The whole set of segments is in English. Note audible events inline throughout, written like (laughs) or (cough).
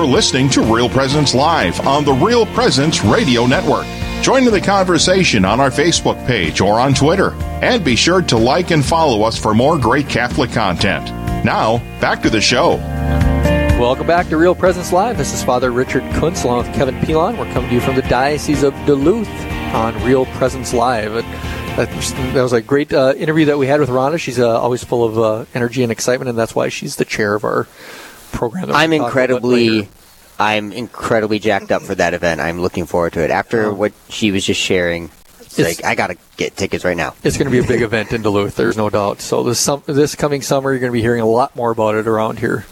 You're listening to Real Presence Live on the Real Presence Radio Network. Join in the conversation on our Facebook page or on Twitter. And be sure to like and follow us for more great Catholic content. Now, back to the show. Welcome back to Real Presence Live. This is Father Richard Kuntz along with Kevin Pilon. We're coming to you from the Diocese of Duluth on Real Presence Live. That was a great uh, interview that we had with Rhonda. She's uh, always full of uh, energy and excitement, and that's why she's the chair of our program. I'm incredibly, I'm incredibly jacked up for that event. I'm looking forward to it. After oh. what she was just sharing, it's, it's like I gotta get tickets right now. It's going to be a big event in Duluth. There's no doubt. So this this coming summer, you're going to be hearing a lot more about it around here.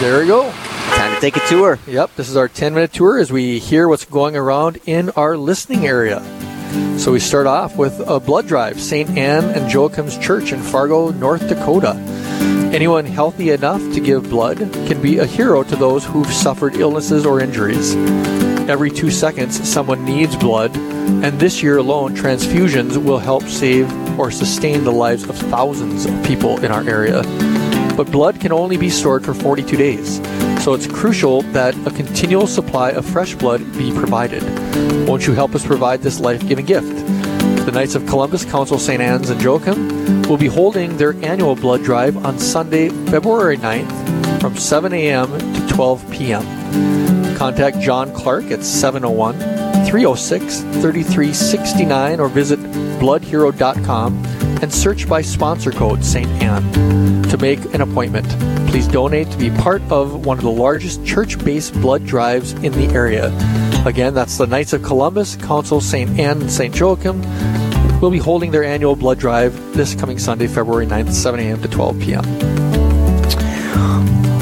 There we go. Time to take a tour. Yep, this is our 10 minute tour as we hear what's going around in our listening area. So we start off with a blood drive, St. Anne and Joachim's Church in Fargo, North Dakota. Anyone healthy enough to give blood can be a hero to those who've suffered illnesses or injuries. Every two seconds, someone needs blood, and this year alone, transfusions will help save or sustain the lives of thousands of people in our area. But blood can only be stored for 42 days, so it's crucial that a continual supply of fresh blood be provided. Won't you help us provide this life giving gift? The Knights of Columbus Council St. Anne's and Joachim will be holding their annual blood drive on Sunday, February 9th from 7 a.m. to 12 p.m. Contact John Clark at 701 306 3369 or visit bloodhero.com and search by sponsor code St. Anne to make an appointment. Please donate to be part of one of the largest church based blood drives in the area. Again, that's the Knights of Columbus, Council St. Anne and St. Joachim will be holding their annual blood drive this coming Sunday, February 9th, 7 a.m. to 12 p.m.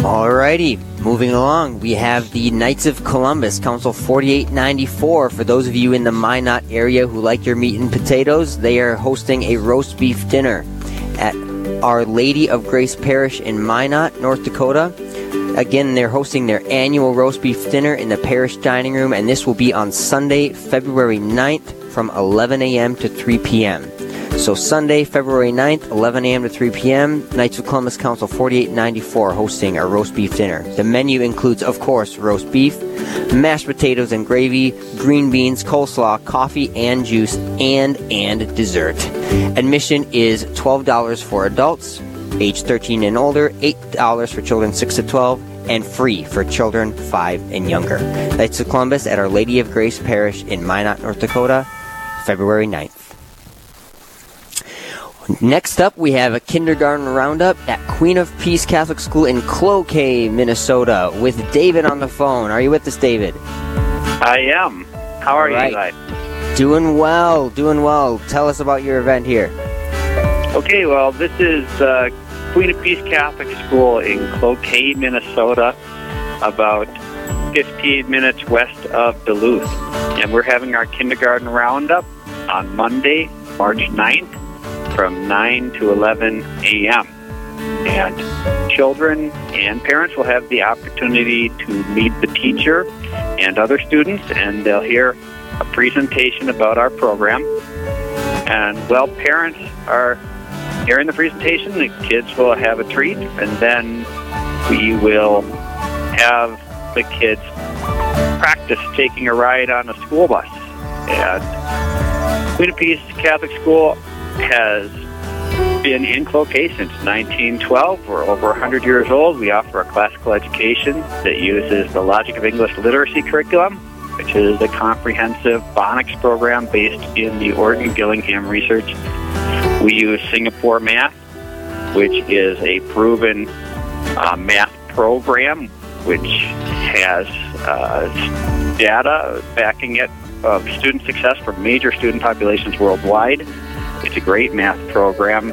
Alrighty, moving along, we have the Knights of Columbus, Council 4894. For those of you in the Minot area who like your meat and potatoes, they are hosting a roast beef dinner at Our Lady of Grace Parish in Minot, North Dakota. Again, they're hosting their annual roast beef dinner in the parish dining room, and this will be on Sunday, February 9th from 11 a.m. to 3 p.m. So Sunday, February 9th, 11 a.m. to 3 p.m., Knights of Columbus Council 4894 hosting a roast beef dinner. The menu includes, of course, roast beef, mashed potatoes and gravy, green beans, coleslaw, coffee and juice, and and dessert. Admission is $12 for adults, age 13 and older, $8 for children 6 to 12, and free for children 5 and younger. Knights of Columbus at Our Lady of Grace Parish in Minot, North Dakota, February 9th. Next up, we have a kindergarten roundup at Queen of Peace Catholic School in Cloquet, Minnesota, with David on the phone. Are you with us, David? I am. How are right. you guys? Doing well, doing well. Tell us about your event here. Okay, well, this is uh, Queen of Peace Catholic School in Cloquet, Minnesota, about 15 minutes west of Duluth. And we're having our kindergarten roundup on Monday, March 9th from 9 to 11 a.m. And children and parents will have the opportunity to meet the teacher and other students, and they'll hear a presentation about our program. And while parents are hearing the presentation, the kids will have a treat, and then we will have the kids practice taking a ride on a school bus. And Peace Catholic School has been in Cloquet since 1912. We're over 100 years old. We offer a classical education that uses the Logic of English Literacy curriculum, which is a comprehensive phonics program based in the Orton Gillingham research. We use Singapore Math, which is a proven uh, math program which has uh, data backing it of student success for major student populations worldwide. It's a great math program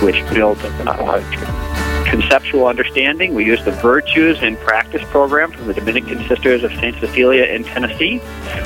which builds uh, conceptual understanding. We use the Virtues in Practice program from the Dominican Sisters of St. Cecilia in Tennessee.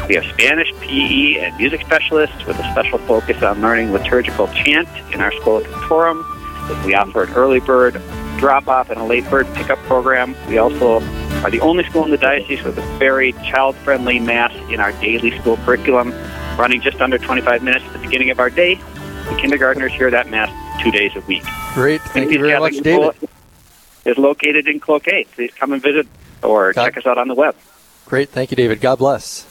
We have Spanish, PE, and music specialists with a special focus on learning liturgical chant in our Schola Cantorum. We offer an early bird drop off and a late bird pickup program. We also are the only school in the diocese with a very child friendly Mass in our daily school curriculum, running just under 25 minutes at the beginning of our day. The kindergartners hear that Mass two days a week. Great. Thank you very Catholic much, David. Is located in Cloquet. Please come and visit or God. check us out on the web. Great. Thank you, David. God bless.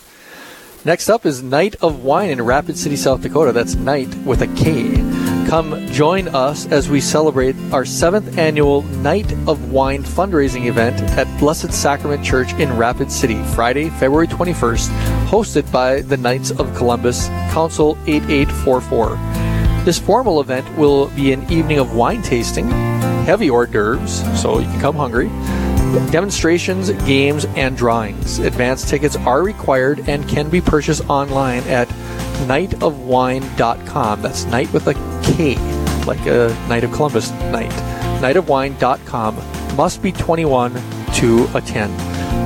Next up is Night of Wine in Rapid City, South Dakota. That's Night with a K. Come join us as we celebrate our seventh annual Night of Wine fundraising event at Blessed Sacrament Church in Rapid City, Friday, February 21st, hosted by the Knights of Columbus, Council 8844. This formal event will be an evening of wine tasting, heavy hors d'oeuvres, so you can come hungry, demonstrations, games, and drawings. Advance tickets are required and can be purchased online at nightofwine.com. That's night with a K, like a Knight of Columbus night. Nightofwine.com. Must be 21 to attend.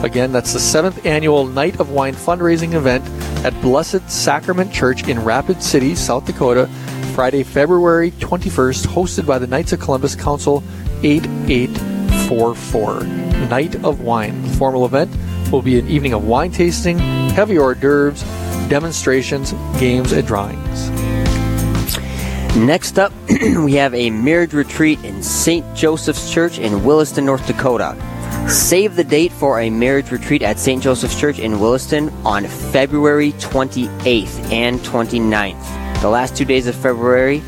Again, that's the seventh annual Night of Wine fundraising event at Blessed Sacrament Church in Rapid City, South Dakota, Friday, February 21st, hosted by the Knights of Columbus Council 8844. Night of Wine. The formal event will be an evening of wine tasting, heavy hors d'oeuvres, demonstrations, games, and drawings. Next up, (clears throat) we have a marriage retreat in St. Joseph's Church in Williston, North Dakota. Save the date for a marriage retreat at St. Joseph's Church in Williston on February 28th and 29th. The last two days of February,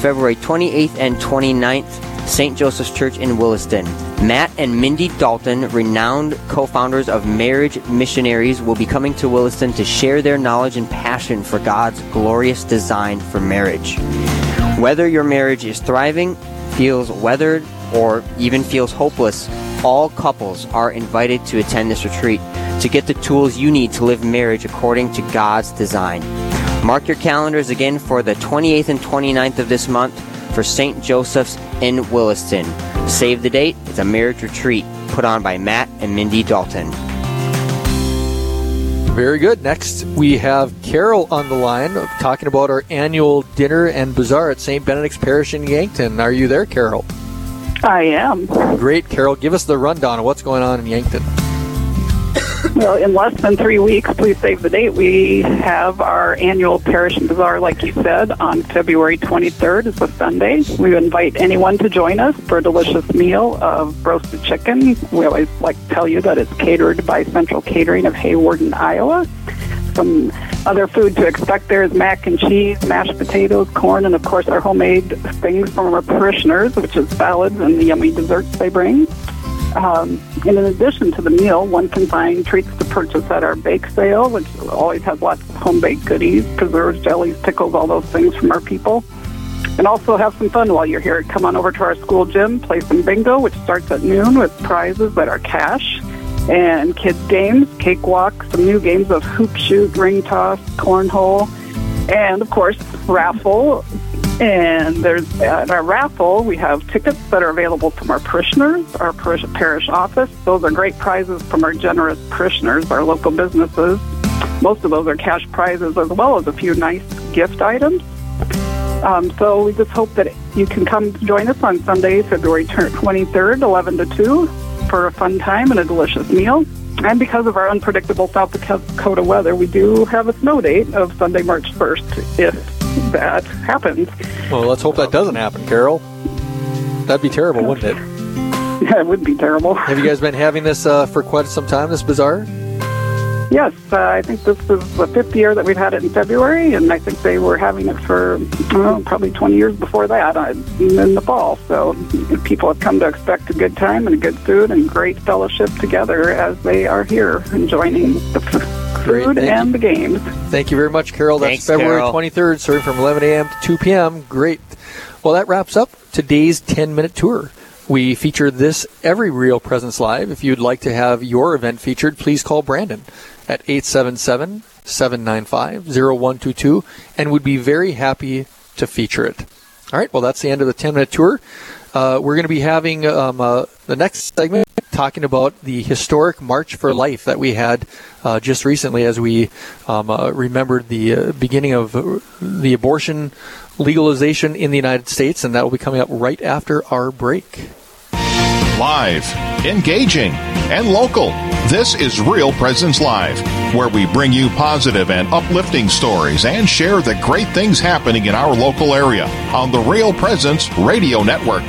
February 28th and 29th, St. Joseph's Church in Williston. Matt and Mindy Dalton, renowned co founders of Marriage Missionaries, will be coming to Williston to share their knowledge and passion for God's glorious design for marriage. Whether your marriage is thriving, feels weathered, or even feels hopeless, all couples are invited to attend this retreat to get the tools you need to live marriage according to God's design. Mark your calendars again for the 28th and 29th of this month for St. Joseph's in Williston. Save the date, it's a marriage retreat put on by Matt and Mindy Dalton. Very good. Next, we have Carol on the line talking about our annual dinner and bazaar at St. Benedict's Parish in Yankton. Are you there, Carol? I am. Great, Carol. Give us the rundown of what's going on in Yankton. Well, in less than three weeks, please save the date. We have our annual Parish Bazaar, like you said, on February 23rd. It's a Sunday. We invite anyone to join us for a delicious meal of roasted chicken. We always like to tell you that it's catered by Central Catering of Hawarden, Iowa. Some other food to expect there is mac and cheese, mashed potatoes, corn, and of course our homemade things from our parishioners, which is salads and the yummy desserts they bring. Um, and in addition to the meal, one can find treats to purchase at our bake sale, which always has lots of home baked goodies, preserves, jellies, pickles, all those things from our people. And also have some fun while you're here. Come on over to our school gym, play some bingo, which starts at noon with prizes that are cash, and kids' games, cakewalk, some new games of hoop shoot, ring toss, cornhole, and of course, raffle and there's at our raffle, we have tickets that are available from our parishioners, our parish, parish office. Those are great prizes from our generous parishioners, our local businesses. Most of those are cash prizes as well as a few nice gift items. Um, so we just hope that you can come join us on Sunday, February 23rd, 11 to 2, for a fun time and a delicious meal. And because of our unpredictable South Dakota weather, we do have a snow date of Sunday, March 1st, if that happens. Well, let's hope that doesn't happen, Carol. That'd be terrible, wouldn't it? (laughs) Yeah, it would be terrible. Have you guys been having this uh, for quite some time, this bazaar? Yes, uh, I think this is the fifth year that we've had it in February, and I think they were having it for well, probably 20 years before that uh, in the fall. So people have come to expect a good time and a good food and great fellowship together as they are here enjoying the f- Great, food thank you. and the games. Thank you very much, Carol. That's Thanks, February Carol. 23rd, starting from 11 a.m. to 2 p.m. Great. Well, that wraps up today's 10 minute tour. We feature this every Real Presence Live. If you'd like to have your event featured, please call Brandon at 877 795 0122 and we'd be very happy to feature it. All right, well, that's the end of the 10 minute tour. Uh, we're going to be having um, uh, the next segment talking about the historic March for Life that we had uh, just recently as we um, uh, remembered the uh, beginning of the abortion legalization in the United States, and that will be coming up right after our break. Live, engaging, and local. This is Real Presence Live, where we bring you positive and uplifting stories and share the great things happening in our local area on the Real Presence Radio Network.